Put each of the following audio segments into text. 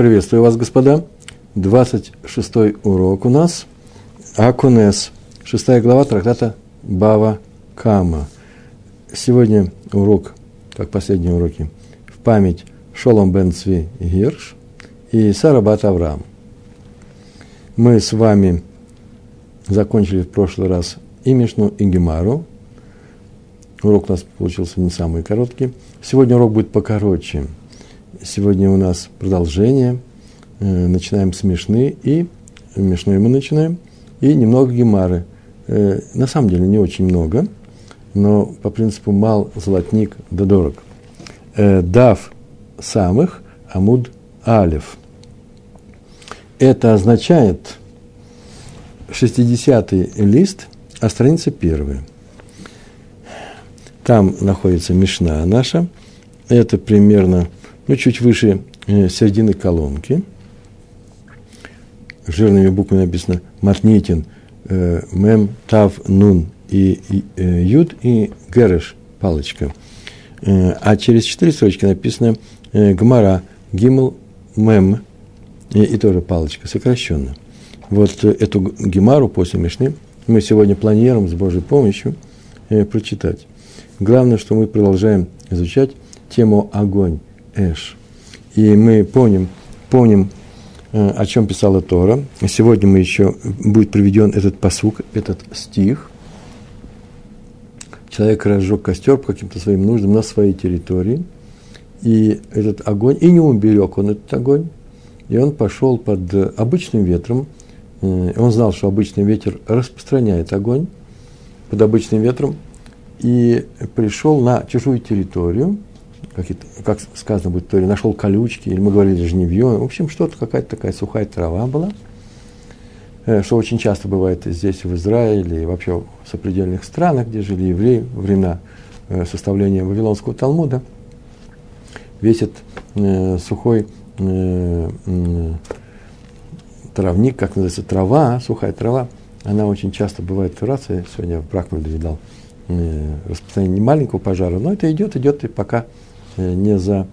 Приветствую вас, господа. 26 урок у нас. Акунес. Шестая глава трактата Бава Кама. Сегодня урок, как последние уроки, в память Шолом бен Цви Гирш и Сара Бат Авраам. Мы с вами закончили в прошлый раз и Мишну, и Гемару. Урок у нас получился не самый короткий. Сегодня урок будет покороче – Сегодня у нас продолжение. Э, начинаем с Мишны, и Мишной мы начинаем, и немного Гемары. Э, на самом деле не очень много, но по принципу мал золотник да дорог. Э, дав самых, амуд алев. Это означает 60-й лист, а страница первая. Там находится Мишна наша. Это примерно ну, чуть выше э, середины колонки. Жирными буквами написано Матнитин, э, Мем, Тав, Нун и, э, Юд и Гереш, палочка. Э, а через четыре строчки написано э, Гмара, Гимл, Мем и, тоже палочка, сокращенно. Вот э, эту Гемару после Мишны мы сегодня планируем с Божьей помощью э, прочитать. Главное, что мы продолжаем изучать тему огонь Эш. И мы помним, помним, э, о чем писала Тора. Сегодня мы еще будет приведен этот посук, этот стих. Человек разжег костер по каким-то своим нуждам на своей территории. И этот огонь, и не уберег он этот огонь, и он пошел под обычным ветром. Э, он знал, что обычный ветер распространяет огонь под обычным ветром, и пришел на чужую территорию – как, как сказано будет в Торе, нашел колючки, или мы говорили жневье. В общем, что-то, какая-то такая сухая трава была, э, что очень часто бывает здесь, в Израиле, и вообще в сопредельных странах, где жили евреи времена э, составления Вавилонского Талмуда. Весь этот э, сухой травник, как называется, трава, сухая трава, она очень часто бывает в Турации. Сегодня в Бракмальде видал э, распространение не маленького пожара, но это идет, идет, и пока не за,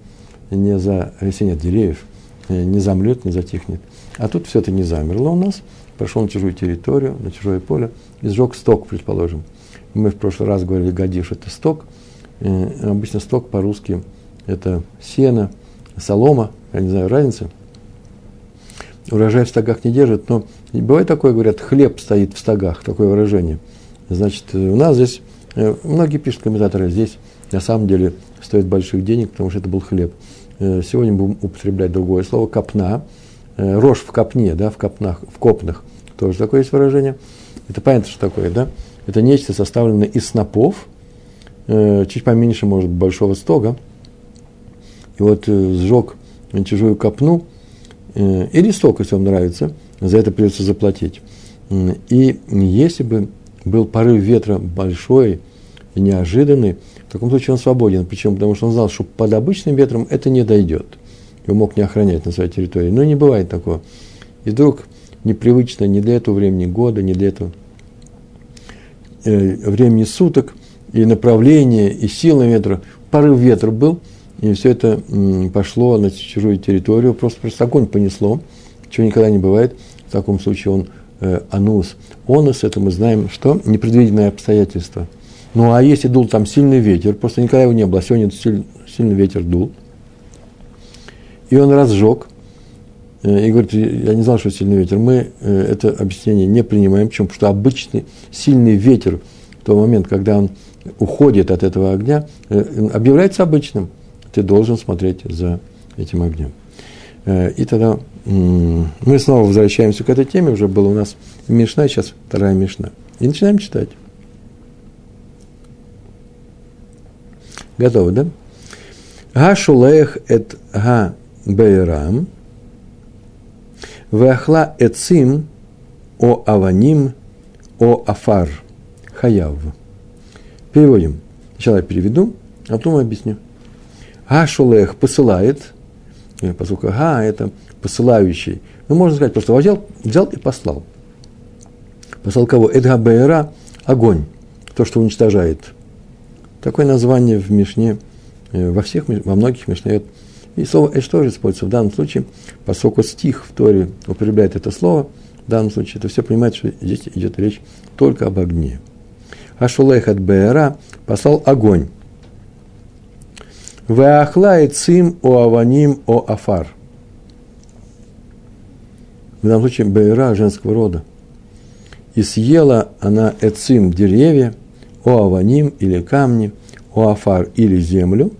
не за растение деревьев, э, не замрет, не затихнет. А тут все это не замерло у нас, пошел на чужую территорию, на чужое поле, и сжег сток, предположим. Мы в прошлый раз говорили, гадиш – это сток. Э, обычно сток по-русски – это сено, солома, я не знаю разницы. Урожай в стогах не держит, но бывает такое, говорят, хлеб стоит в стогах, такое выражение. Значит, у нас здесь, многие пишут комментаторы, здесь на самом деле стоит больших денег, потому что это был хлеб. Э, сегодня будем употреблять другое слово – копна. Э, рожь в копне, да, в копнах, в копнах. Тоже такое есть выражение. Это понятно, что такое, да? Это нечто составленное из снопов, э, чуть поменьше, может большого стога. И вот сжег чужую копну, или сток, если вам нравится, за это придется заплатить. И если бы был порыв ветра большой и неожиданный, в таком случае он свободен. Почему? Потому что он знал, что под обычным ветром это не дойдет. Его мог не охранять на своей территории. Но не бывает такого. И вдруг непривычно ни для этого времени года, ни для этого э, времени суток, и направление, и сила ветра, порыв ветра был, и все это м, пошло на чужую территорию, просто, просто огонь понесло, чего никогда не бывает. В таком случае он э, анус. Онус, это мы знаем, что непредвиденное обстоятельство – ну, а если дул там сильный ветер, просто никогда его не было, а сегодня сильный, сильный ветер дул, и он разжег, э, и говорит, я не знал, что сильный ветер. Мы э, это объяснение не принимаем. Почему? Потому что обычный сильный ветер в тот момент, когда он уходит от этого огня, э, объявляется обычным. Ты должен смотреть за этим огнем. И тогда мы снова возвращаемся к этой теме. Уже была у нас Мишна, сейчас вторая Мишна. И начинаем читать. Готово, да? Га шулех эт га бейрам, вахла эцим о аваним о афар хаяв. Переводим. Сначала я переведу, а потом объясню. Га шулех посылает, э, поскольку га это посылающий. Ну, можно сказать, просто взял, взял и послал. Послал кого? Эдга Бейра – огонь, то, что уничтожает – Такое название в Мишне, э, во всех, во многих Мишнает И слово «эш» тоже используется в данном случае, поскольку стих в Торе употребляет это слово, в данном случае это все понимает, что здесь идет речь только об огне. Ашулех от Беера послал огонь. Веахла и цим о аваним о афар. В данном случае Беера женского рода. И съела она эцим деревья, о аваним или камни, о афар или землю.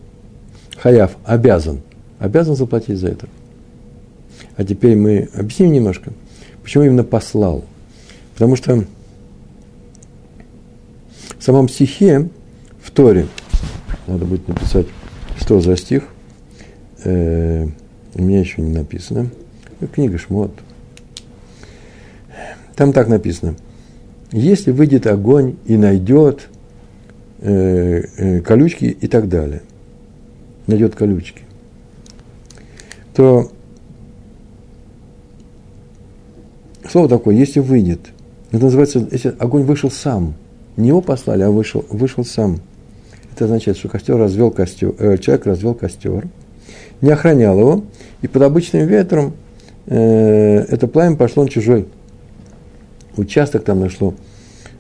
Хаяв обязан, обязан заплатить за это. А теперь мы объясним немножко, почему именно послал. Потому что в самом стихе, в Торе, надо будет написать, что за стих, э, у меня еще не написано, книга Шмот. Там так написано. Если выйдет огонь и найдет э, э, колючки и так далее, найдет колючки, то слово такое, если выйдет, это называется, если огонь вышел сам – не его послали, а вышел, вышел сам. Это означает, что костер развел костер, э, человек развел костер, не охранял его, и под обычным ветром э, это пламя пошло на чужой участок, там нашло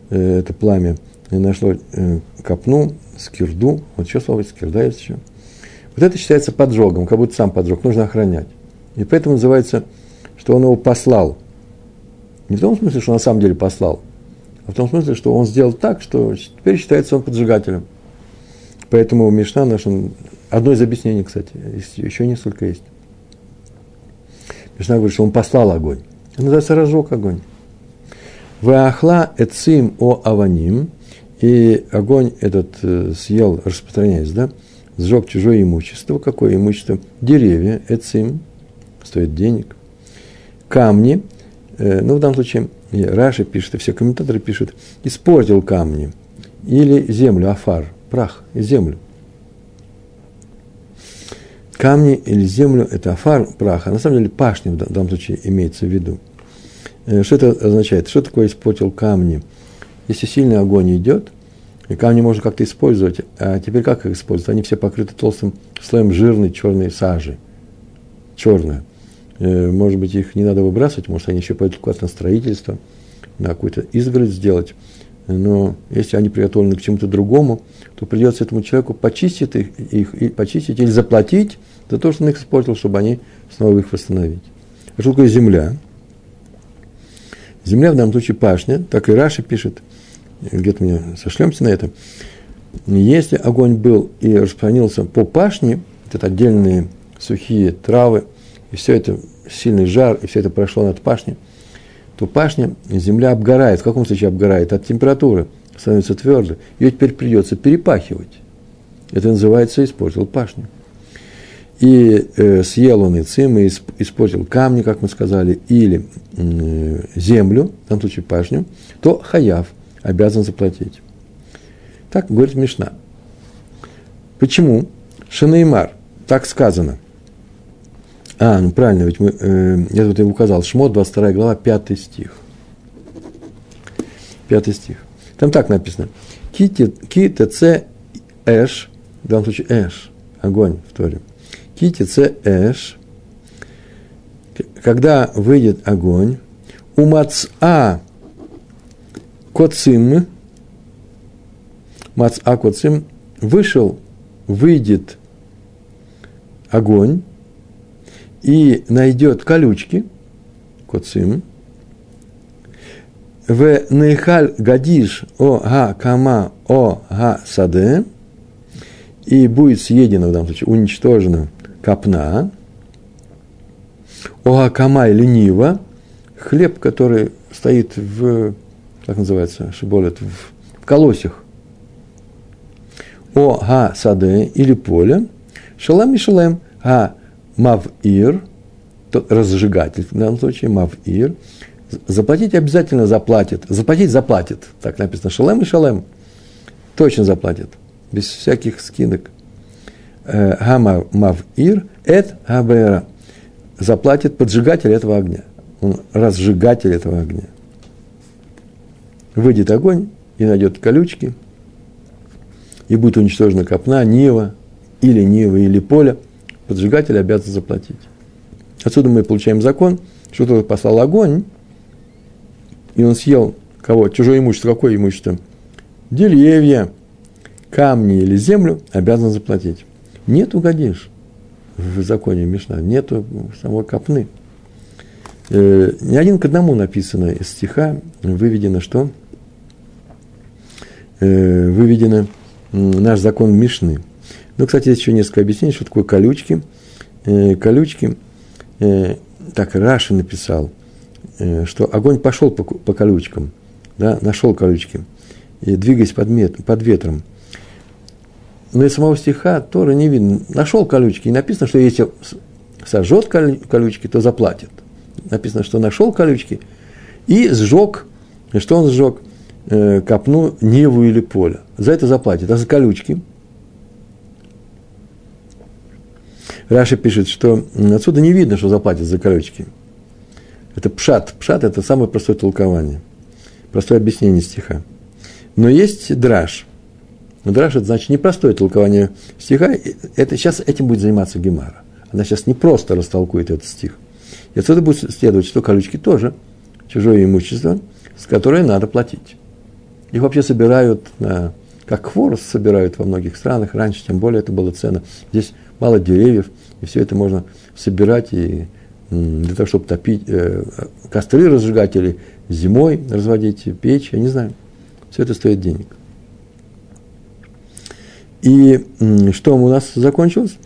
э, это пламя, и нашло э, копну, скирду, вот еще слово скирда есть еще. Вот это считается поджогом, как будто сам поджог, нужно охранять. И поэтому называется, что он его послал. Не в том смысле, что на самом деле послал, а в том смысле, что он сделал так, что теперь считается он поджигателем. Поэтому Мишна наш, он, одно из объяснений, кстати, еще несколько есть. Мишна говорит, что он послал огонь. Это называется разжег огонь. Ваахла эцим о аваним, и огонь этот э, съел, распространяясь, да, сжег чужое имущество. Какое имущество? Деревья, эцим, стоит денег. Камни, э, ну, в данном случае, и Раши пишет, и все комментаторы пишут, испортил камни или землю, афар, прах землю. Камни или землю – это афар, прах, а на самом деле пашня в данном случае имеется в виду. Э, что это означает? Что такое испортил камни? Если сильный огонь идет, и камни можно как-то использовать, а теперь как их использовать? Они все покрыты толстым слоем жирной черной сажи. Черная. Э, может быть, их не надо выбрасывать, может, они еще пойдут куда-то на строительство, на какую-то изгородь сделать. Но если они приготовлены к чему-то другому, то придется этому человеку почистить их, их и почистить или заплатить за то, что он их испортил, чтобы они снова их восстановить. А земля? Земля в данном случае пашня, так и Раши пишет, где-то мы сошлемся на это. Если огонь был и распространился по пашне, это отдельные сухие травы – и все это сильный жар, и все это прошло над пашней, то пашня, земля обгорает. В каком случае обгорает? От температуры становится твердой. Ее теперь придется перепахивать. Это называется испортил пашню. И э, съел он и цим, и испортил камни, как мы сказали, или э, землю, в данном случае пашню, то хаяв обязан заплатить. Так говорит Мишна. Почему? Шанеймар, так сказано – а, ну правильно, ведь мы, э, я тут и указал, Шмот, 22 глава, 5 стих. 5 стих. Там так написано. Ки ТЦ Эш, в данном случае Эш, огонь в Торе. Ки ТЦ Эш, когда выйдет огонь, у Маца Коцим, Маца Коцим, вышел, выйдет огонь, и найдет колючки, коцим, в нейхаль гадиш о га кама о га саде, и будет съедена, в данном случае, уничтожена капна, о га кама или нива, хлеб, который стоит в, как называется, шиболет, в, в колосях, о га саде или поле, шалам и шалем, а мавир, разжигатель, в данном случае мавир, заплатить обязательно заплатит. Заплатить заплатит. Так написано. Шалем и шалем. Точно заплатит. Без всяких скидок. Гама э, эт габера. Заплатит поджигатель этого огня. Он разжигатель этого огня. Выйдет огонь и найдет колючки, и будет уничтожена копна, нива, или нива, или поле – поджигатель обязан заплатить. Отсюда мы получаем закон, что кто послал огонь, и он съел кого? Чужое имущество. Какое имущество? Деревья, камни или землю обязан заплатить. Нет угодишь в законе Мишна, нету самой копны. Э, не один к одному написано из стиха, выведено что? Э, выведено наш закон Мишны. Ну, кстати, есть еще несколько объяснений, что такое колючки. Э, колючки, э, так Раши написал, э, что огонь пошел по, по колючкам, да, нашел колючки, и двигаясь под, мет, под ветром. Но из самого стиха Тора не видно. Нашел колючки, и написано, что если сожжет колючки, то заплатит. Написано, что нашел колючки и сжег, что он сжег? Копну Неву или поле. За это заплатит. А за колючки – Раша пишет, что отсюда не видно, что заплатят за колючки. Это пшат. Пшат – это самое простое толкование, простое объяснение стиха. Но есть драж. Драж – это значит непростое толкование стиха. Это, сейчас этим будет заниматься Гемара. Она сейчас не просто растолкует этот стих. И отсюда будет следовать, что колючки тоже чужое имущество, с которое надо платить. Их вообще собирают на, как хворост собирают во многих странах. Раньше, тем более, это было ценно. Здесь мало деревьев, и все это можно собирать и для того, чтобы топить, э, костры разжигать или зимой разводить печь, я не знаю. Все это стоит денег. И что у нас закончилось?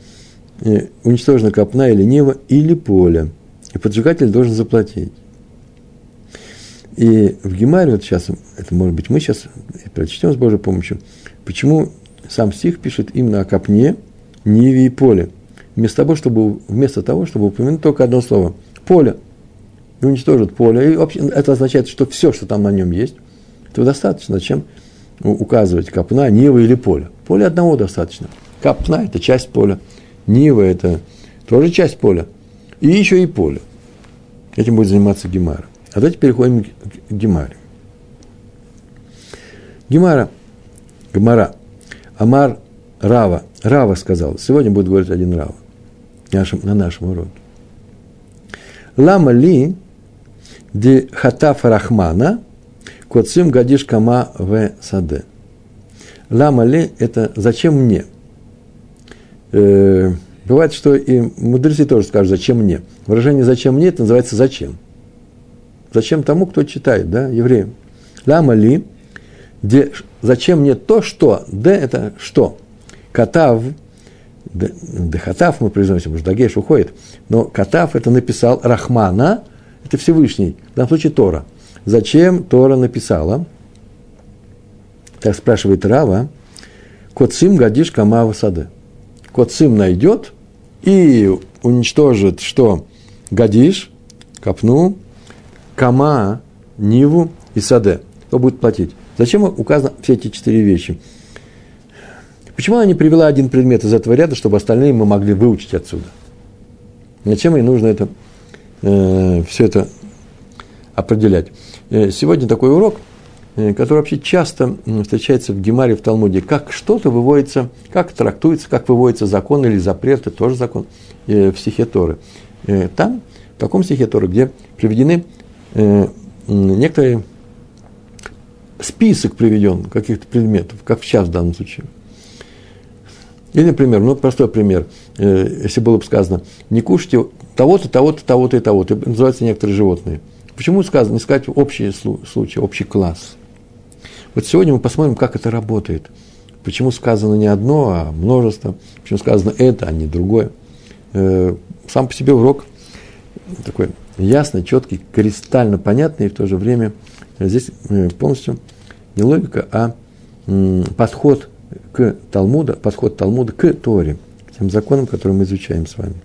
Э, уничтожена копна или нева или поле. И поджигатель должен заплатить. И в Гемаре, вот сейчас, это может быть мы сейчас прочтем с Божьей помощью, почему сам стих пишет именно о копне – Ниве и поле. Вместо того, чтобы, вместо того, чтобы упомянуть только одно слово – поле. И уничтожит поле. И вообще, это означает, что все, что там на нем есть, этого достаточно. Зачем указывать копна, нива или поле? Поле одного достаточно. Копна – это часть поля. Нива – это тоже часть поля. И еще и поле. Этим будет заниматься Гемара. А давайте переходим к Гемаре. Гемара, Гемара, Амар Рава, Рава сказал, сегодня будет говорить один Рава нашем, на нашем уроке. Лама ли де хатаф рахмана коцим гадиш кама в саде. Лама ли – это зачем мне? Э, бывает, что и мудрецы тоже скажут, зачем мне. Выражение «зачем мне» – это называется «зачем». Зачем тому, кто читает, да, евреям. Лама ли, де, зачем мне то, что, д – это что – Катав, Дехатав мы произносим, уж Дагеш уходит, но Катав это написал Рахмана, это Всевышний, в данном случае Тора. Зачем Тора написала? Так спрашивает Рава, Коцим гадиш камава сады. Коцим найдет и уничтожит, что гадиш, копну, кама, ниву и саде. Кто будет платить? Зачем указаны все эти четыре вещи? Почему она не привела один предмет из этого ряда, чтобы остальные мы могли выучить отсюда? Зачем ей нужно это, э, все это определять? Э, сегодня такой урок, э, который вообще часто встречается в Гемаре, в Талмуде, как что-то выводится, как трактуется, как выводится закон или запрет, это тоже закон э, в стихе Торы. Там, в таком стихе Торы, где приведены некоторые список приведен каких-то предметов, как сейчас в данном случае – или, например, ну, простой пример, если было бы сказано, не кушайте того-то, того-то, того-то и того-то, называются некоторые животные. Почему сказано, не сказать общий случай, общий класс? Вот сегодня мы посмотрим, как это работает. Почему сказано не одно, а множество. Почему сказано это, а не другое. Э, сам по себе урок такой ясный, четкий, кристально понятный, и в то же время здесь э, полностью не логика, а подход к Талмуду, подход Талмуда к Торе, к тем законам, которые мы изучаем с вами.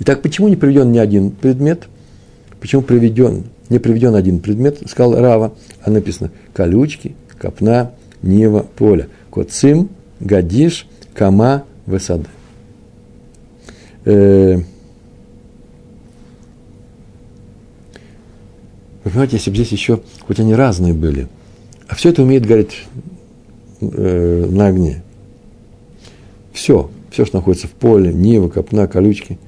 Итак, почему не приведен ни один предмет? Почему приведен, не приведен один предмет? Сказал Рава, а написано колючки, копна, нева, поле. Коцим, гадиш, кама, высады. Э, вы понимаете, если бы здесь еще, хоть они разные были, а все это умеет говорить э, на огне. Все. все, что находится в поле, нива, копна, колючки,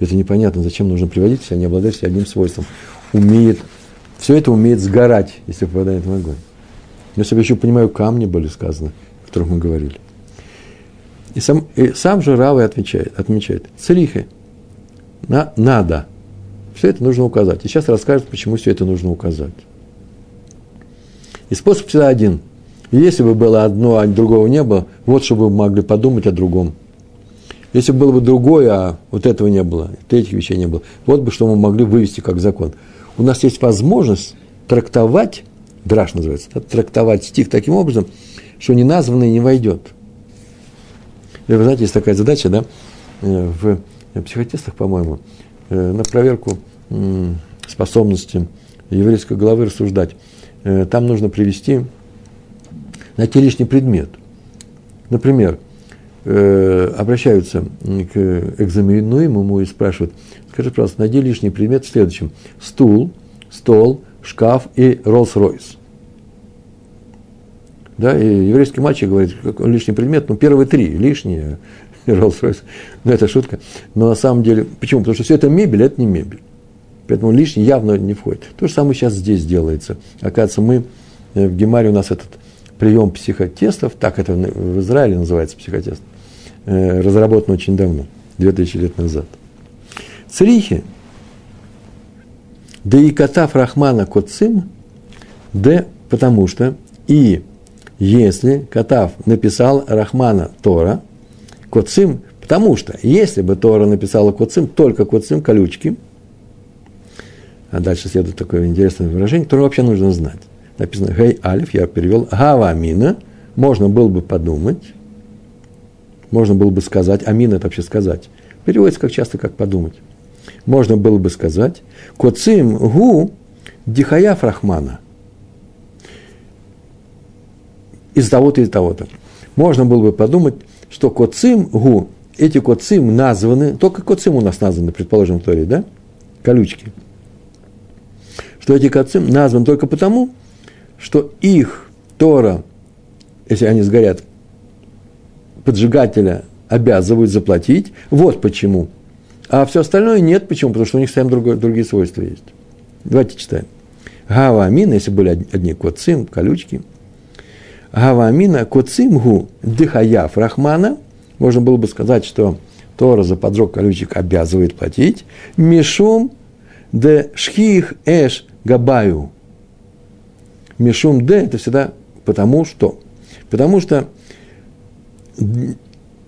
это непонятно, зачем нужно приводить, если они обладают одним свойством. Умеет, все это умеет сгорать, если попадает в огонь. Я еще понимаю, камни были сказаны, о которых мы говорили. И сам, и сам же Равы отвечает, отмечает, црихи, на, надо. Все это нужно указать. И сейчас расскажет, почему все это нужно указать. И способ всегда один. Если бы было одно, а другого не было, вот чтобы вы могли подумать о другом. Если бы было бы другое, а вот этого не было, третьих вещей не было, вот бы что мы могли вывести как закон. У нас есть возможность трактовать, драж называется, трактовать стих таким образом, что неназванный не войдет. И вы знаете, есть такая задача, да, э, в психотестах, по-моему, э, на проверку способности еврейской головы рассуждать. Э, там нужно привести найти лишний предмет. Например, э, обращаются к экзаменуемому и спрашивают, скажи, пожалуйста, найди лишний предмет в следующем. Стул, стол, шкаф и Роллс-Ройс. Да, и еврейский мальчик говорит, какой лишний предмет, ну, первые три лишние, Роллс-Ройс, ну, это шутка. Но на самом деле, почему? Потому что все это мебель, это не мебель. Поэтому лишний явно не входит. То же самое сейчас здесь делается. Оказывается, мы э, в Гемаре у нас этот прием психотестов, так это в Израиле называется психотест, э, разработан очень давно, 2000 лет назад. Црихи, да и катав Рахмана Коцим, да потому что, и если Катав написал Рахмана Тора, Коцим, потому что, если бы Тора написала Коцим, только Коцим, колючки, а дальше следует такое интересное выражение, которое вообще нужно знать написано Гей Алиф, я перевел Гава Амина, можно было бы подумать, можно было бы сказать, Амина это вообще сказать, переводится как часто, как подумать. Можно было бы сказать, Коцим Гу Дихаяф Рахмана. Из того-то и того-то. Можно было бы подумать, что Коцим Гу, эти Коцим названы, только Коцим у нас названы, предположим, в Торе, да? Колючки. Что эти Коцим названы только потому, что их Тора, если они сгорят, поджигателя обязывают заплатить. Вот почему. А все остальное нет. Почему? Потому что у них совсем другое, другие свойства есть. Давайте читаем. Гава Амина, если были одни коцим, колючки. Гава Амина, коцим гу дыхаяв рахмана. Можно было бы сказать, что Тора за поджог колючек обязывает платить. Мишум де шхих эш габаю. Мишум Д – это всегда потому что. Потому что,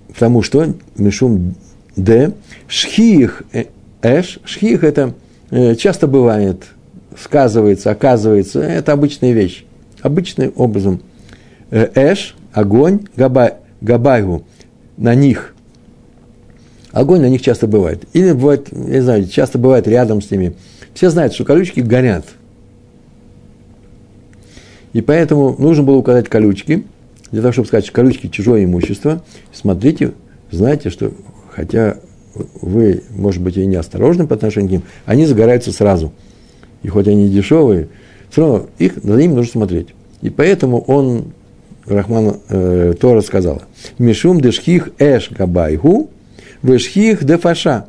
потому что Мишум Д, Шхих э, Эш, Шхих – это э, часто бывает, сказывается, оказывается, это обычная вещь. Обычным образом. Э, эш – огонь, габай, габайгу – на них. Огонь на них часто бывает. Или бывает, я не знаю, часто бывает рядом с ними. Все знают, что колючки горят – и поэтому нужно было указать колючки, для того, чтобы сказать, колючки – чужое имущество. Смотрите, знаете, что хотя вы, может быть, и неосторожны по отношению к ним, они загораются сразу. И хоть они дешевые, все равно их, за ними нужно смотреть. И поэтому он, Рахман э, Тора сказала, «Мишум дешхих эш габайгу, вешхих дефаша».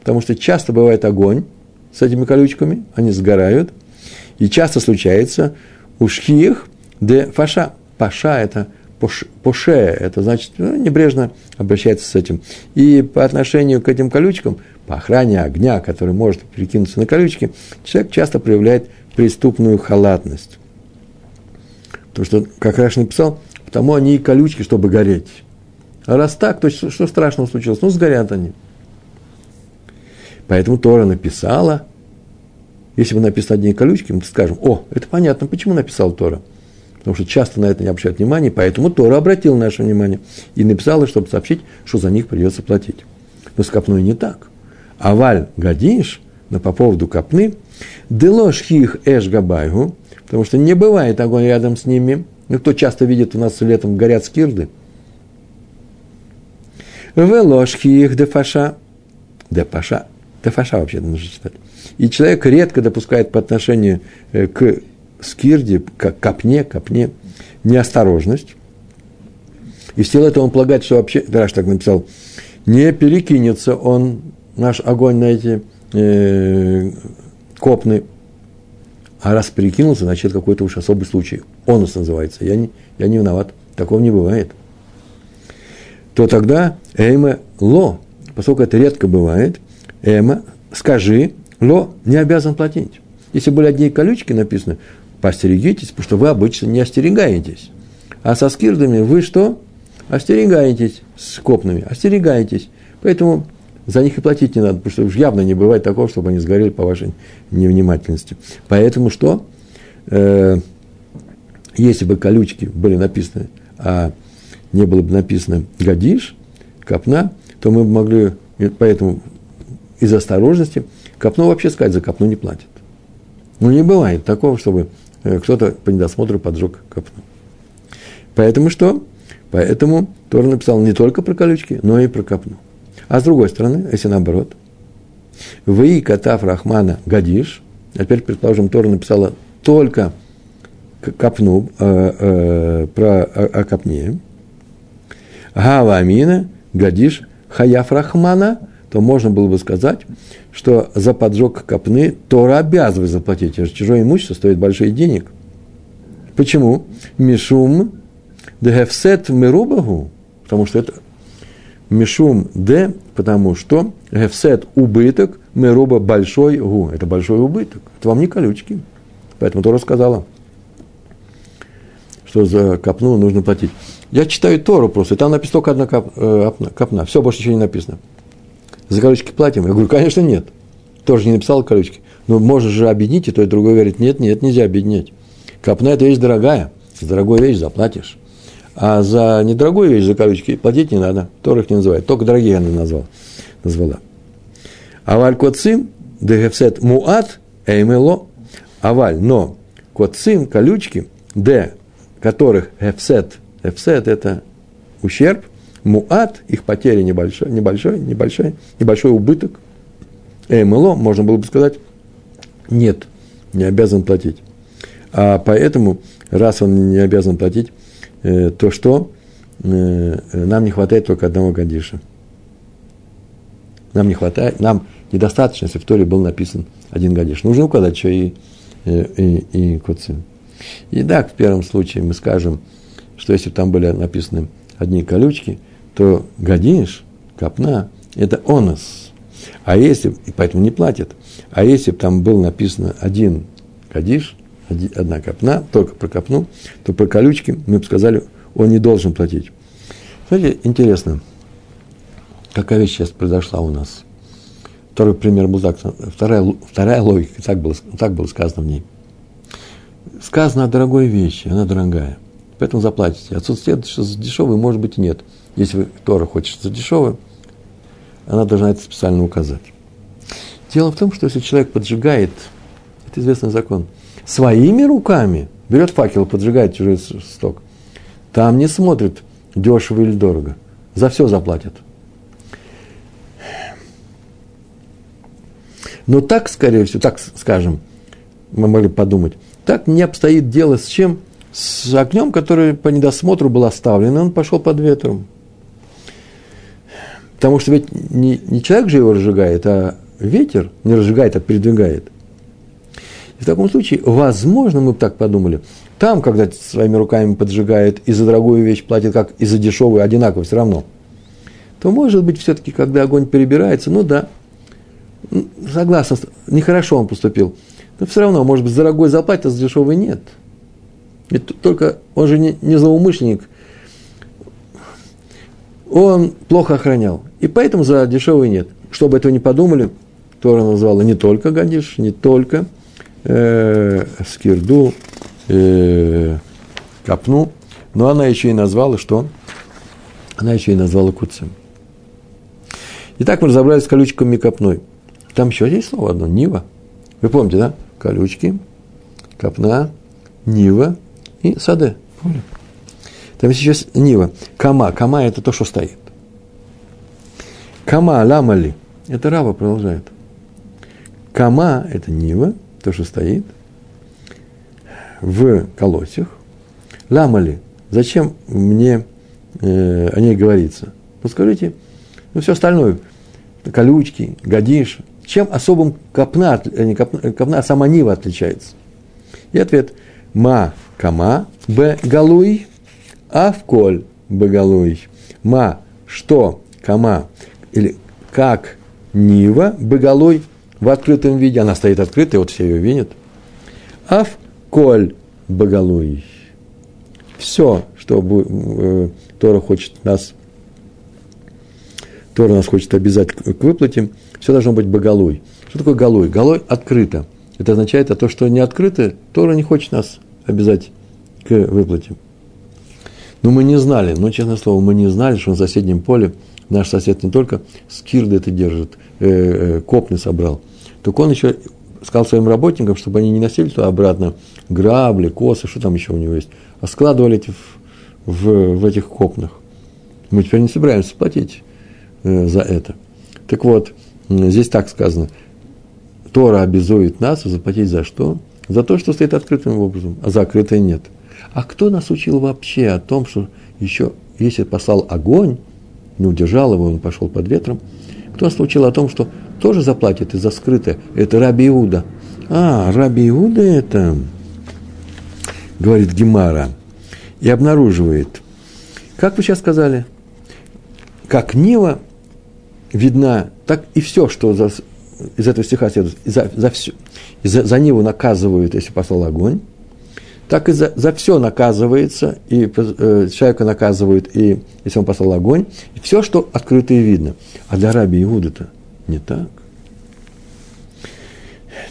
Потому что часто бывает огонь с этими колючками, они сгорают, и часто случается, Ушхиих де фаша. Паша – это поше, это значит, ну, небрежно обращается с этим. И по отношению к этим колючкам, по охране огня, который может перекинуться на колючки, человек часто проявляет преступную халатность. Потому что, как Раш написал, потому они и колючки, чтобы гореть. А раз так, то что страшного случилось? Ну, сгорят они. Поэтому Тора написала если бы написано одни колючки, мы скажем, о, это понятно, почему написал Тора. Потому что часто на это не обращают внимания, поэтому Тора обратил наше внимание и написала, чтобы сообщить, что за них придется платить. Но с копной не так. Аваль гадиш, но по поводу копны, делош хих эш габайгу, потому что не бывает огонь рядом с ними. Ну, кто часто видит, у нас летом горят скирды. Велош хих дефаша. Дефаша. Дефаша вообще нужно читать. И человек редко допускает по отношению э, к скирде, к копне, копне, неосторожность. И в силу этого он полагает, что вообще, Раш так написал, не перекинется он, наш огонь на эти э, копны. А раз перекинулся, значит, какой-то уж особый случай. Онус называется. Я не, я не виноват. Такого не бывает. То тогда эйма ло, поскольку это редко бывает, эма, скажи, ло не обязан платить. Если были одни колючки написаны, постерегитесь, потому что вы обычно не остерегаетесь. А со скирдами вы что? Остерегаетесь с копными, остерегаетесь. Поэтому за них и платить не надо, потому что уж явно не бывает такого, чтобы они сгорели по вашей невнимательности. Поэтому что? Э, если бы колючки были написаны, а не было бы написано «гадиш», «копна», то мы бы могли, поэтому из осторожности, копну вообще сказать, за копну не платят. Ну, не бывает такого, чтобы э, кто-то по недосмотру поджег копну. Поэтому что? Поэтому Тор написал не только про колючки, но и про копну. А с другой стороны, если наоборот, вы, катав Рахмана, гадиш, а теперь, предположим, Тора написала только копну, э, э, про о, о копне, Гава Амина, гадиш, хаяф Рахмана, то можно было бы сказать, что за поджог копны Тора обязывает заплатить. Чужое имущество стоит больших денег. Почему? Мишум дехефсет мирубагу, потому что это мишум де, потому что гефсет убыток, мируба большой гу. Это большой убыток. Это вам не колючки. Поэтому Тора сказала, что за копну нужно платить. Я читаю Тору просто, и там написано только одна коп, э, копна. Все, больше ничего не написано. За колючки платим? Я говорю, конечно, нет. Тоже не написал колючки. Но можно же объединить, и то и другой говорит, нет, нет, нельзя объединять. Копна – это вещь дорогая. За дорогую вещь заплатишь. А за недорогую вещь, за колючки, платить не надо. Тор их не называет. Только дорогие она назвал, назвала. Аваль коцим, дегефсет муат, эймело. Аваль, но коцим, колючки, д, которых эфсет, эфсет – это ущерб, муат, их потеря небольшой, небольшой, небольшой, небольшой убыток. МЛО, можно было бы сказать, нет, не обязан платить. А поэтому, раз он не обязан платить, э, то что? Э, нам не хватает только одного гадиша. Нам не хватает, нам недостаточно, если в Торе был написан один гадиш. Нужно указать еще и, э, и, и, куцин. И да, в первом случае мы скажем, что если бы там были написаны одни колючки – то гадиш, копна, это онос. А если, и поэтому не платят, а если бы там был написано один гадиш, одна копна, только про копну, то про колючки мы бы сказали, он не должен платить. Смотрите, интересно, какая вещь сейчас произошла у нас. Второй пример был так, вторая, вторая логика, так было, так было сказано в ней. Сказано о дорогой вещи, она дорогая, поэтому заплатите. Отсутствие что дешевый может быть и нет – если Тора хочет за дешевое, она должна это специально указать. Дело в том, что если человек поджигает, это известный закон, своими руками, берет факел, поджигает чужой сток, там не смотрит, дешево или дорого. За все заплатят. Но так, скорее всего, так скажем, мы могли подумать, так не обстоит дело с чем? С огнем, который по недосмотру был оставлен, и он пошел под ветром. Потому что ведь не, не человек же его разжигает, а ветер не разжигает, а передвигает. И в таком случае, возможно, мы бы так подумали, там, когда своими руками поджигает и за дорогую вещь платит, как и за дешевую, одинаково все равно, то, может быть, все-таки, когда огонь перебирается, ну да, согласен, нехорошо он поступил, но все равно, может быть, за дорогой заплатит, а за дешевый нет. И только он же не, не злоумышленник, он плохо охранял. И поэтому за дешевый нет. Чтобы этого не подумали, Тора назвала не только гадиш, не только э, скирду, э, капну, но она еще и назвала что? Она еще и назвала куцем. Итак, мы разобрались с колючками копной. Там еще есть слово одно – нива. Вы помните, да? Колючки, копна, нива и саде. Помните? Там есть еще нива. Кама. Кама – это то, что стоит. Кама ламали. Это Рава продолжает. Кама – это нива, то, что стоит в колосях. Ламали. Зачем мне э, о ней говорится? Ну, скажите, ну, все остальное, колючки, гадиш, чем особым копна, э, не копна, копна, а сама нива отличается? И ответ – ма кама б галуй, а в коль б галуй. Ма – что, кама, или как нива, б в открытом виде, она стоит открытой, вот все ее видят. А в коль боголуй. Все, что э, Тора хочет нас, Тора нас хочет обязать к выплате, все должно быть боголуй. Что такое голой? Голой открыто. Это означает то, что не открыто, Тора не хочет нас обязать к выплате. Но мы не знали, но, честное слово, мы не знали, что на соседнем поле наш сосед не только скирды это держит, э, э, копны собрал, только он еще сказал своим работникам, чтобы они не носили туда обратно грабли, косы, что там еще у него есть, а складывали эти в, в, в этих копнах. Мы теперь не собираемся платить э, за это. Так вот, здесь так сказано. Тора обязует нас заплатить за что? За то, что стоит открытым образом, а закрытое нет. А кто нас учил вообще о том, что еще, если послал огонь, не удержал его, он пошел под ветром, кто нас учил о том, что тоже заплатит и за скрытое? Это Раби Иуда. А, Раби Иуда это говорит Гемара, и обнаруживает, как вы сейчас сказали, как Нива видна, так и все, что за, из этого стиха следует, за, за, все, за, за Ниву наказывают, если послал огонь, так и за, за все наказывается, и э, человека наказывают, и если он послал огонь, и все, что открыто и видно. А для раби Иуды-то не так.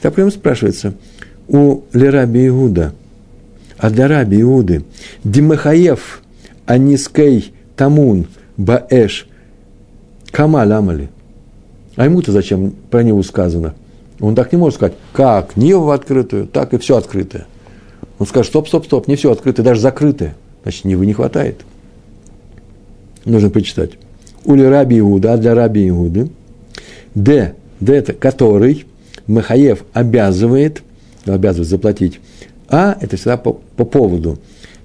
Так прямо спрашивается, у Лераби Иуда – а для раби Иуды Димахаев Анискей Тамун Баэш Камаль Амали. А ему-то зачем про него сказано? Он так не может сказать, как Нива в открытую, так и все открытое. Он скажет, стоп, стоп, стоп, не все открытое, даже закрытое. Значит, Нивы не хватает. Нужно почитать. Ули раби Иуда, для раби Иуды. Д, Д это который Махаев обязывает, обязывает заплатить а – это всегда по, по поводу.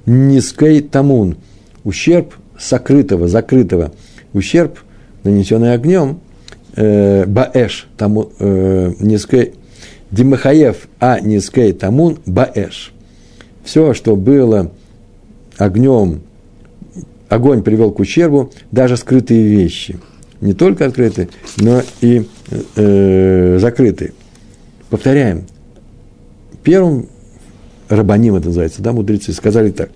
Низкой тамун – ущерб сокрытого, закрытого. Ущерб, нанесенный огнем, э, баэш, тому, э, низкой, димахаев, а низкой тамун – баэш. Все, что было огнем, огонь привел к ущербу, даже скрытые вещи. Не только открытые, но и э, закрытые. Повторяем. Первым рабаним это называется, да, мудрецы, сказали так.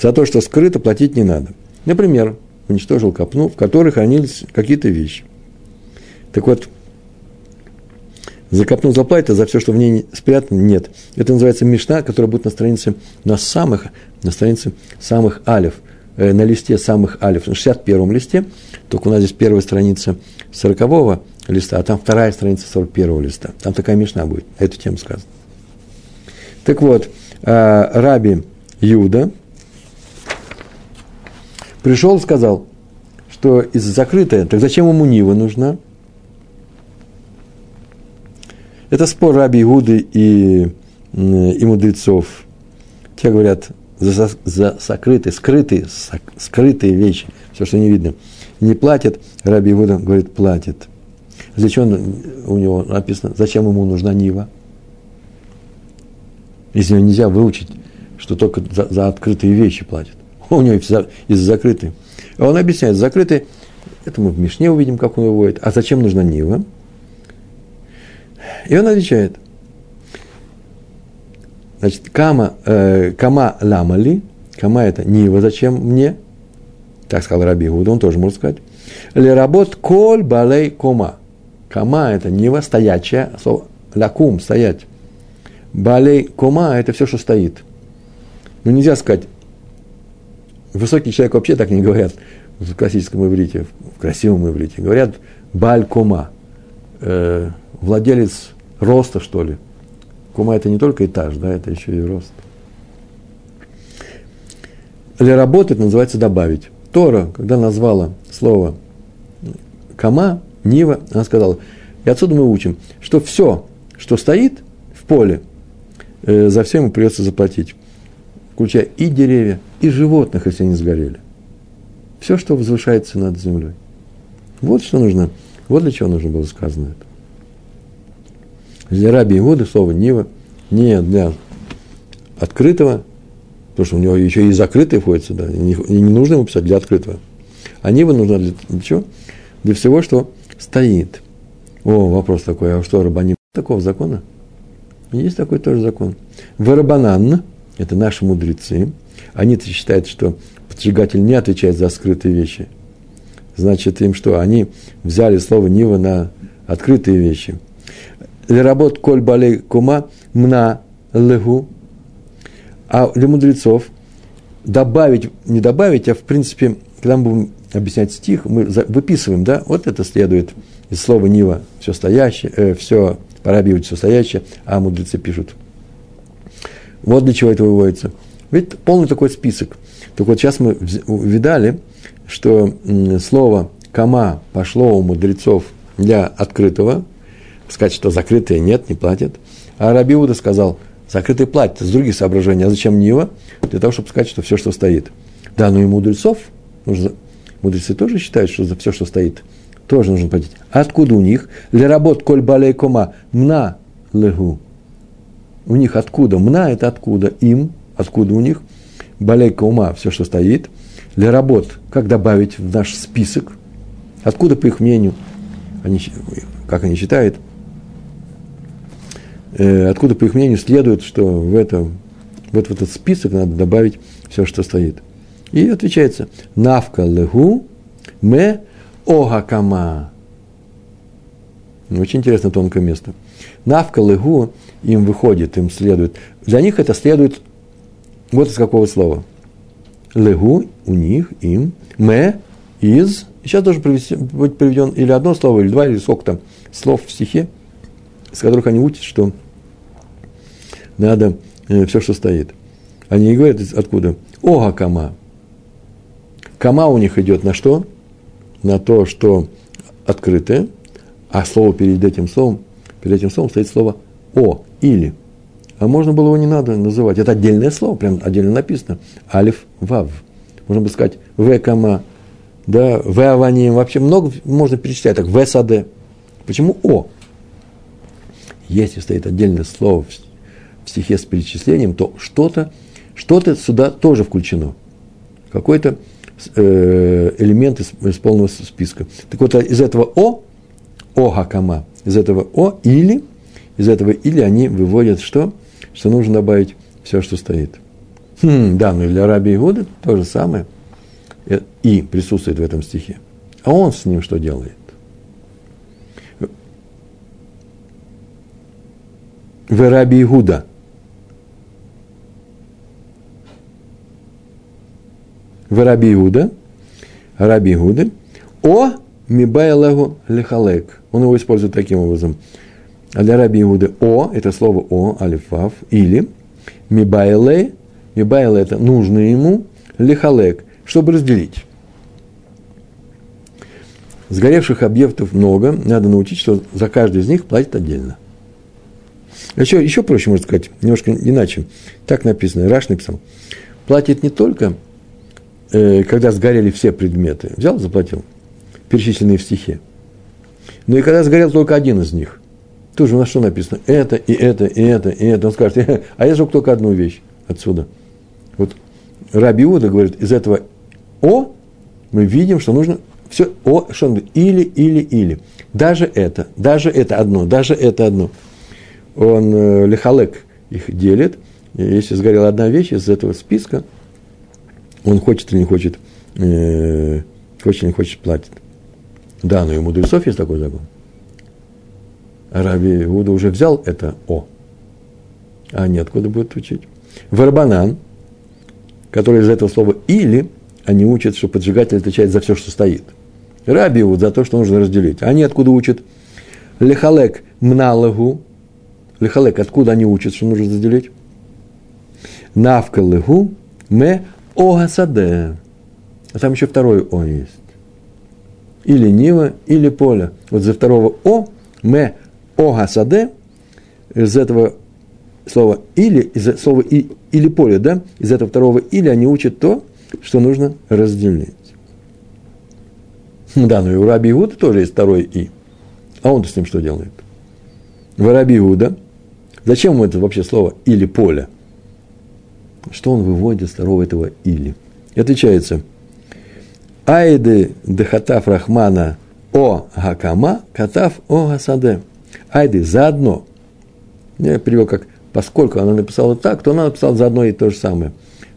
За то, что скрыто, платить не надо. Например, уничтожил копну, в которой хранились какие-то вещи. Так вот, за копну заплатит, а за все, что в ней спрятано, нет. Это называется мешна, которая будет на странице на самых, на странице самых алев, э, на листе самых алев, на 61 листе, только у нас здесь первая страница 40 листа, а там вторая страница 41 листа. Там такая мешна будет, эту тему сказано. Так вот, э, Раби Юда пришел и сказал, что из закрытое, так зачем ему Нива нужна? Это спор Раби Иуды и, и мудрецов. Те говорят, за, за сокрытые, скрытые, сок, скрытые вещи, все, что не видно, не платят. Раби Иуда говорит, платит. Зачем у него написано, зачем ему нужна Нива? Из нее нельзя выучить, что только за, за открытые вещи платят. У него из закрытые. А он объясняет, закрытые, это мы в Мишне увидим, как он выводит. А зачем нужна Нива? И он отвечает, значит, кама, э, кама ламали, кама это Нива, зачем мне? Так сказал Раби Гуда, он тоже может сказать. Ли работ коль балей кома. Кама это Нива, стоячая, слово лакум, стоять. Балей кома – это все, что стоит. Ну, нельзя сказать, высокий человек вообще так не говорят в классическом иврите, в красивом иврите. Говорят баль кома, э, владелец роста, что ли. Кома – это не только этаж, да, это еще и рост. Для работать называется добавить. Тора, когда назвала слово кома, нива, она сказала, и отсюда мы учим, что все, что стоит в поле, Э, за все ему придется заплатить, включая и деревья, и животных, если они сгорели. все, что возвышается над землей. Вот что нужно, вот для чего нужно было сказано это. Для раби Игуды слово Нива не для открытого, потому что у него еще и закрытый входит сюда, и не, и не нужно ему писать для открытого. А Нива нужна для, для чего? Для всего, что стоит. О, вопрос такой, а что, рабани такого закона? Есть такой тоже закон. Варабанан, это наши мудрецы, они считают, что поджигатель не отвечает за скрытые вещи. Значит, им что? Они взяли слово Нива на открытые вещи. Леработ коль балей кума мна легу. А для мудрецов добавить, не добавить, а в принципе, когда мы будем объяснять стих, мы выписываем, да, вот это следует из слова Нива, все стоящее, э, все Парабиют все стоящее, а мудрецы пишут. Вот для чего это выводится. Ведь полный такой список. Так вот, сейчас мы видали, что слово «кама» пошло у мудрецов для открытого, сказать, что закрытые нет, не платят. А Рабиуда сказал, закрытые платят, с других соображений. А зачем Нива? Для того, чтобы сказать, что все, что стоит. Да, но и мудрецов, нужно, мудрецы тоже считают, что за все, что стоит, тоже нужно платить. Откуда у них? Для работ коль балей кома мна легу. У них откуда? Мна – это откуда? Им. Откуда у них? Балейка ума, все, что стоит. Для работ, как добавить в наш список? Откуда, по их мнению, они, как они считают, откуда, по их мнению, следует, что в, это, вот в этот список надо добавить все, что стоит. И отвечается, навка легу ме огакама. Очень интересно тонкое место. Навка лыгу им выходит, им следует. Для них это следует вот из какого слова. Лыгу у них, им, ме, из. Сейчас должен привести, быть приведен или одно слово, или два, или сколько там слов в стихе, с которых они учат, что надо э, все, что стоит. Они не говорят откуда. Ога кама. Кама у них идет на что? На то, что открытое, а слово перед этим словом, перед этим словом стоит слово «о» или. А можно было его не надо называть. Это отдельное слово, прям отдельно написано. Алиф, вав. Можно бы сказать векама, да, веаванием. Вообще много можно перечислять, так, весаде. Почему о? Если стоит отдельное слово в стихе с перечислением, то что-то, что-то сюда тоже включено. Какой-то э, элемент из, из полного списка. Так вот, из этого о о хакама. Из этого о или, из этого или они выводят что? Что нужно добавить все, что стоит. Хм, да, но для раби Игуды то же самое. Э, и присутствует в этом стихе. А он с ним что делает? В раби Игуда. В раби Игуда, раби Игуды, о мибайлегу лихалек. Он его использует таким образом. А для раби Иуды «о» – это слово «о», алифав, или «мибайле», «мибайле» – это нужно ему, «лихалек», чтобы разделить. Сгоревших объектов много, надо научить, что за каждый из них платят отдельно. Еще, еще проще, можно сказать, немножко иначе. Так написано, Раш написал. Платит не только, э, когда сгорели все предметы. Взял, заплатил, перечисленные в стихе. Но и когда сгорел только один из них, тоже у нас что написано? Это, и это, и это, и это. Он скажет, а я сжег только одну вещь отсюда. Вот Раби Иуда говорит, из этого О мы видим, что нужно все О, что он говорит, или, или, или. Даже это, даже это одно, даже это одно. Он э, лихалек их делит. Если сгорела одна вещь из этого списка, он хочет или не хочет, э, хочет или не хочет, платит. Да, но и у мудрецов есть такой закон. Раби Иуда уже взял это «о». А они откуда будут учить? Варбанан, который из этого слова «или», они учат, что поджигатель отвечает за все, что стоит. Раби Иуд за то, что нужно разделить. Они откуда учат? Лехалек мналагу. Лехалек, откуда они учат, что нужно разделить? Навкалыгу ме огасаде. А там еще второй «о» есть или Нива, или поле. Вот за второго О, ме ога саде, из этого слова или, из слова и, или поле, да, из этого второго или они учат то, что нужно разделить. Да, но и у Раби Иуда тоже есть второй «и». А он-то с ним что делает? В Раби Иуда. Зачем ему это вообще слово «или поле»? Что он выводит из второго этого «или»? И отличается. Айды дехатав рахмана о гакама, катав о гасаде. Айды заодно. Я перевел как поскольку она написала так, то она написала заодно и то же самое.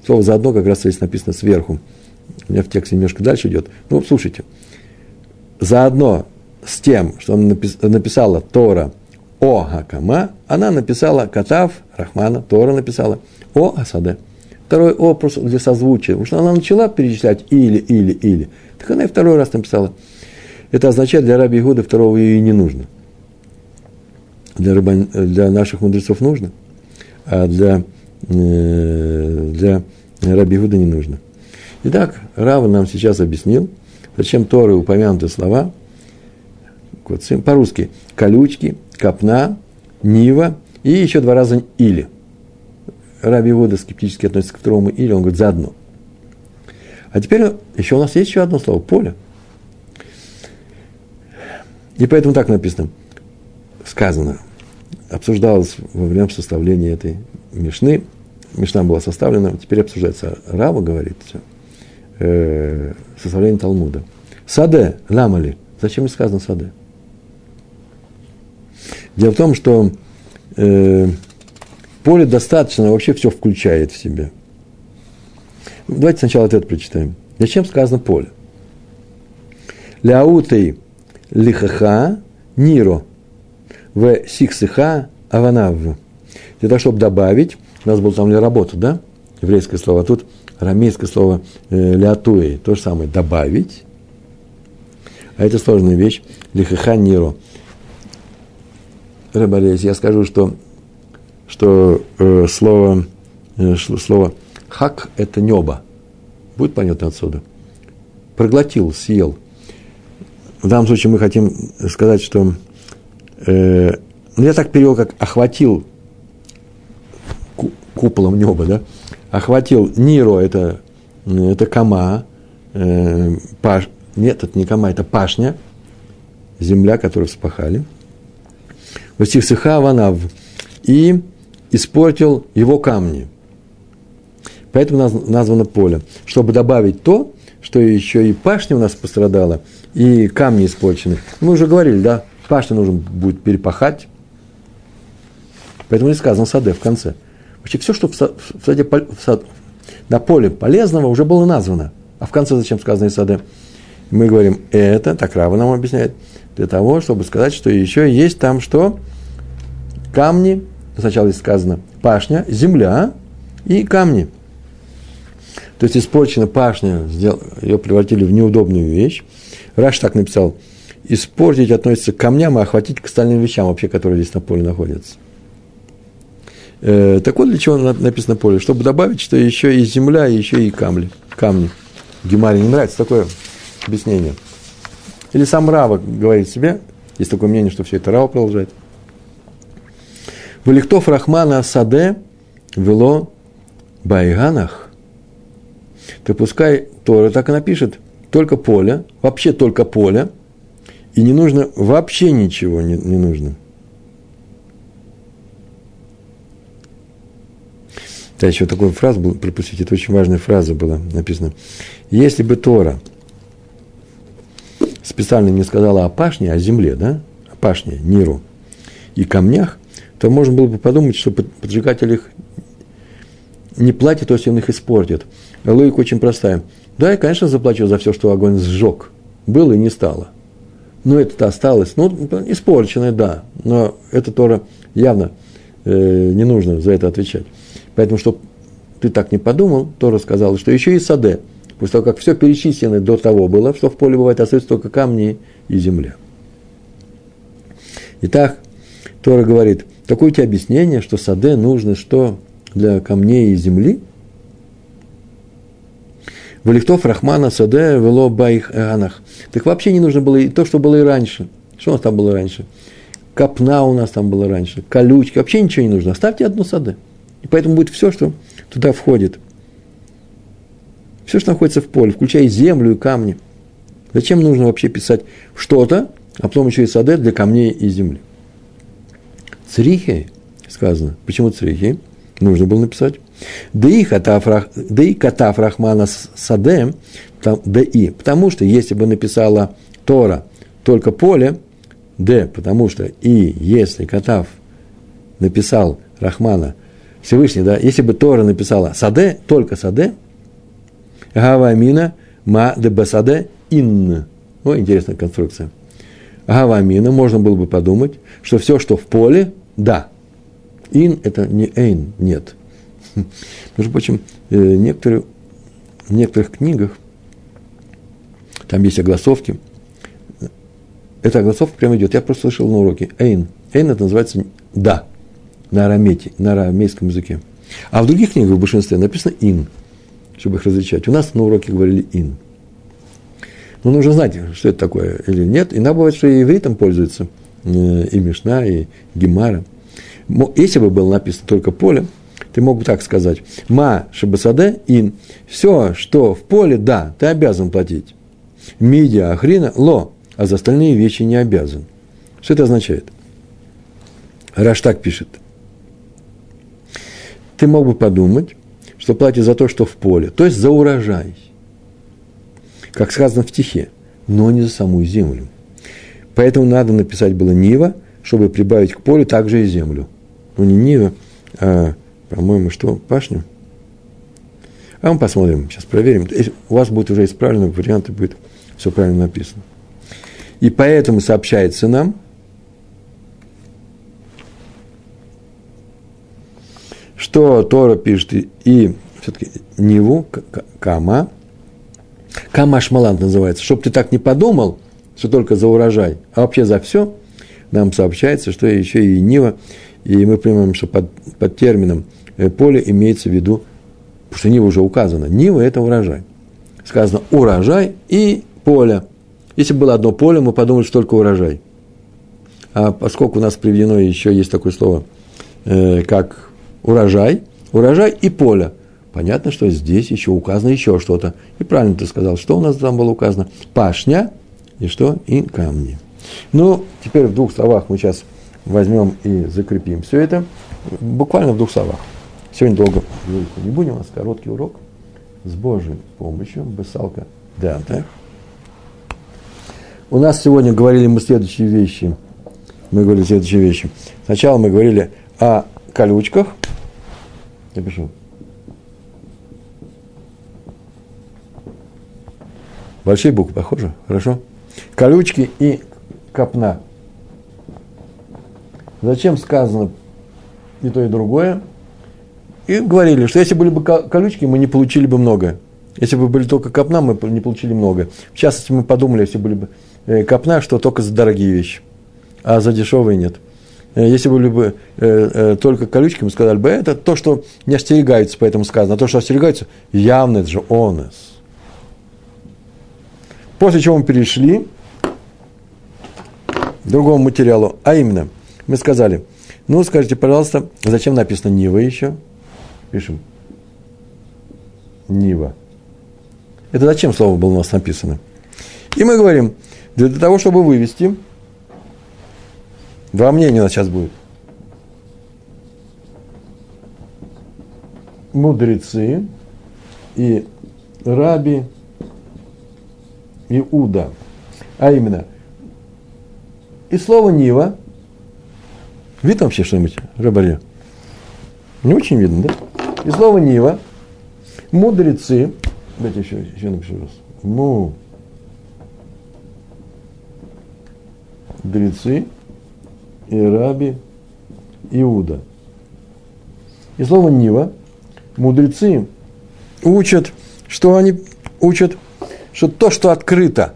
Слово заодно как раз здесь написано сверху. У меня в тексте немножко дальше идет. Ну, слушайте. Заодно с тем, что она написала Тора о Хакама, она написала Катав, Рахмана, Тора написала о Асаде. Второй о просто для созвучия. Потому что она начала перечислять или, или, или. Так она и второй раз написала. Это означает, для Раби Игуда второго и не нужно. Для, рыбан, для наших мудрецов нужно а для, э, для Раби Гуда не нужно. Итак, Рава нам сейчас объяснил, зачем Торы упомянуты слова, по-русски, колючки, копна, нива и еще два раза или. Раби Вода скептически относится к второму или, он говорит, заодно. А теперь еще у нас есть еще одно слово – поле. И поэтому так написано, сказано – обсуждалось во время составления этой Мишны. Мишна была составлена, теперь обсуждается. Рава говорит, э, составление Талмуда. Саде, ламали. Зачем сказано саде? Дело в том, что э, поле достаточно, вообще все включает в себя. Давайте сначала ответ прочитаем. Зачем сказано поле? Ляутей лихаха ниро – в сиксыха аванав. Для того, чтобы добавить, у нас было там работа, да? Еврейское слово, а тут арамейское слово э, лятуэй, то же самое, добавить. А это сложная вещь, лихаха ниро. Рыболез, я скажу, что, что э, слово, э, слово хак – это небо. Будет понятно отсюда? Проглотил, съел. В данном случае мы хотим сказать, что э, ну, я так перевел, как охватил куполом неба, да, охватил Ниро, это, это Кама, э, паш, нет, это не Кама, это пашня, земля, которую вспахали. Васихсиха Ванав, и испортил его камни. Поэтому названо поле. Чтобы добавить то, что еще и пашня у нас пострадала, и камни испорчены. Мы уже говорили, да, пашню нужно будет перепахать. Поэтому не сказано саде в конце. Вообще все, что в, саде, в сад, на поле полезного уже было названо. А в конце зачем сказано и саде? Мы говорим, это, так Рава нам объясняет, для того, чтобы сказать, что еще есть там что? Камни, сначала здесь сказано пашня, земля и камни. То есть испорчена пашня, ее превратили в неудобную вещь. Раш так написал – испортить относится к камням, а охватить к остальным вещам, вообще, которые здесь на поле находятся. Э, так вот, для чего написано поле? Чтобы добавить, что еще и земля, и еще и камни. камни. Гемаре не нравится такое объяснение. Или сам Рава говорит себе, есть такое мнение, что все это Рава продолжает. Валихтов Рахмана Саде вело Байганах. То пускай Тора так и напишет, только поле, вообще только поле – и не нужно, вообще ничего не, не нужно. Да, еще такую фразу был, пропустить, это очень важная фраза была написана. Если бы Тора специально не сказала о пашне, о земле, да, о пашне, Ниру и камнях, то можно было бы подумать, что поджигатель их не платит, то есть он их испортит. Логика очень простая. Да, я, конечно, заплачу за все, что огонь сжег. Было и не стало – ну, это осталось, ну, испорченное, да, но это Тора явно э, не нужно за это отвечать. Поэтому, чтобы ты так не подумал, Тора сказала, что еще и саде, после того, как все перечислено до того было, что в поле бывает, остаются только камни и земля. Итак, Тора говорит, такое у тебя объяснение, что саде нужно что для камней и земли – Валихтов Рахмана Саде Вело Байх. Так вообще не нужно было и то, что было и раньше. Что у нас там было раньше? Копна у нас там было раньше, колючки. Вообще ничего не нужно. Оставьте одну саде. И поэтому будет все, что туда входит. Все, что находится в поле, включая землю и камни. Зачем нужно вообще писать что-то, а потом еще и саде для камней и земли? Црихи, сказано. Почему црихи? Нужно было написать. Да и катав, Рахмана Саде, да и, потому что если бы написала Тора только поле, Д, потому что и если Катав написал Рахмана Всевышний, да, если бы Тора написала Саде, только Саде, Гавамина Ма де Басаде Ин. Ну, интересная конструкция. Гавамина, можно было бы подумать, что все, что в поле, да. Ин – это не эйн, нет. Между прочим, э, некоторые, в некоторых книгах, там есть огласовки, эта огласовка прямо идет. Я просто слышал на уроке. Эйн. Эйн это называется «да» на арамете, на арамейском языке. А в других книгах в большинстве написано «ин», чтобы их различать. У нас на уроке говорили «ин». Но нужно знать, что это такое или нет. Иногда бывает, что и ивритом пользуется и Мишна, и Гемара. Если бы было написано только поле, ты мог бы так сказать. Ма шабасаде ин. Все, что в поле, да, ты обязан платить. Мидия ахрина ло, а за остальные вещи не обязан. Что это означает? Раш так пишет – ты мог бы подумать, что платит за то, что в поле, то есть за урожай, как сказано в стихе, но не за саму землю. Поэтому надо написать было Нива, чтобы прибавить к полю также и землю. Ну, не Нива, а, по-моему, что, пашню? А мы посмотрим, сейчас проверим. У вас будет уже исправленный вариант, и будет все правильно написано. И поэтому сообщается нам, что Тора пишет и все-таки Ниву, Кама, Кама Шмалант называется, чтобы ты так не подумал, что только за урожай, а вообще за все, нам сообщается, что еще и Нива, и мы понимаем, что под, под термином э, поле имеется в виду, потому что Нива уже указано, Нива – это урожай. Сказано урожай и поле. Если было одно поле, мы подумали, что только урожай. А поскольку у нас приведено еще есть такое слово, э, как урожай, урожай и поле. Понятно, что здесь еще указано еще что-то. И правильно ты сказал, что у нас там было указано? Пашня и что? И камни. Ну, теперь в двух словах мы сейчас возьмем и закрепим все это. Буквально в двух словах. Сегодня долго не будем, у нас короткий урок с Божьей помощью. Бесалка Дантех. У нас сегодня говорили мы следующие вещи. Мы говорили следующие вещи. Сначала мы говорили о колючках – Напишу. Большие буквы, похоже? Хорошо? Колючки и копна. Зачем сказано и то, и другое? И говорили, что если были бы колючки, мы не получили бы много. Если бы были только копна, мы не получили много. В частности, мы подумали, если были бы э, копна, что только за дорогие вещи, а за дешевые нет – Э, если были бы э, только колючки, мы сказали бы, это то, что не остерегаются, поэтому сказано. А то, что остерегаются, явно это же онес. После чего мы перешли к другому материалу, а именно, мы сказали, ну, скажите, пожалуйста, зачем написано Нива еще? Пишем. Нива. Это зачем слово было у нас написано? И мы говорим, для того, чтобы вывести – Два мнения у нас сейчас будет. Мудрецы и Раби Иуда. А именно, и слово Нива. Видно вообще что-нибудь, Рабаре? Не очень видно, да? И слово Нива. Мудрецы. Давайте еще, еще напишу раз. Мудрецы и Раби Иуда. И слово Нива, мудрецы учат, что они учат, что то, что открыто,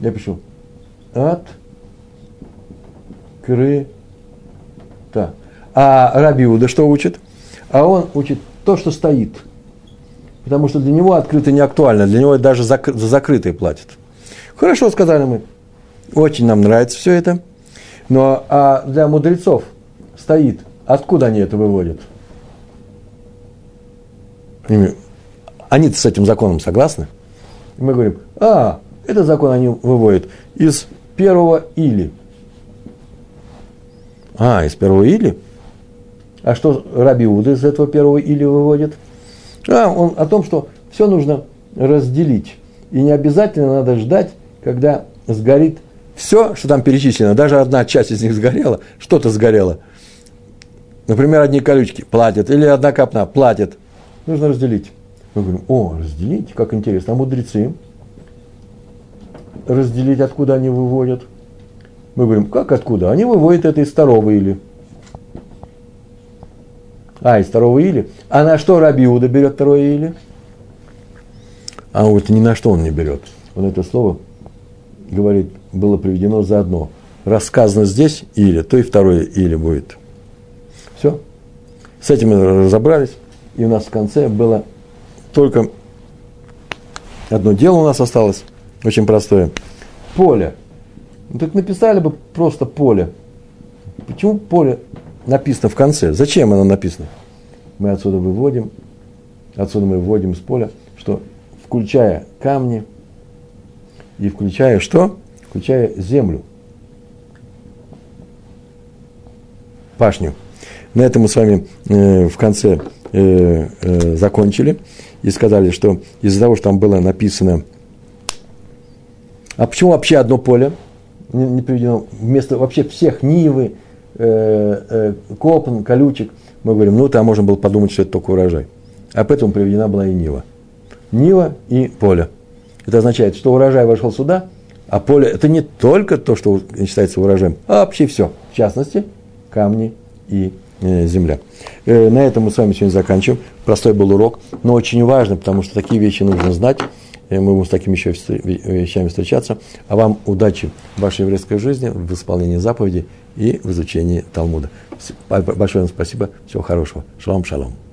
я пишу, открыто. А Раби Иуда что учит? А он учит то, что стоит. Потому что для него открыто не актуально, для него даже за закрытое платят. Хорошо, сказали мы. Очень нам нравится все это. Но а для мудрецов стоит, откуда они это выводят? Они с этим законом согласны? И мы говорим, а, Этот закон они выводят из первого или. А, из первого или? А что Раби Уда из этого первого или выводит? А, он о том, что все нужно разделить. И не обязательно надо ждать, когда сгорит все, что там перечислено. Даже одна часть из них сгорела, что-то сгорело. Например, одни колючки платят, или одна капна платит. Нужно разделить. Мы говорим, о, разделить, как интересно. А мудрецы разделить, откуда они выводят? Мы говорим, как откуда? Они выводят это из второго или. А, из второго или. А на что Раби Иуда берет второе или? А вот ни на что он не берет. Он это слово говорит, было приведено заодно. Рассказано здесь или, то и второе или будет. Все. С этим мы разобрались. И у нас в конце было только одно дело у нас осталось, очень простое. Поле. Ну, так написали бы просто поле. Почему поле написано в конце? Зачем оно написано? Мы отсюда выводим, отсюда мы выводим из поля, что включая камни и включая что? Включая землю. Пашню. На этом мы с вами э, в конце э, э, закончили и сказали, что из-за того, что там было написано, а почему вообще одно поле не, не приведено вместо вообще всех Нивы, э, э, Копн, Колючек, мы говорим, ну там можно было подумать, что это только урожай. А поэтому приведена была и Нива. Нива и поле. Это означает, что урожай вошел сюда, а поле – это не только то, что считается урожаем, а вообще все. В частности, камни и земля. Э, на этом мы с вами сегодня заканчиваем. Простой был урок, но очень важный, потому что такие вещи нужно знать. Э, мы будем с такими еще вещами встречаться. А вам удачи в вашей еврейской жизни, в исполнении заповедей и в изучении Талмуда. Большое вам спасибо. Всего хорошего. Шалом, шалом.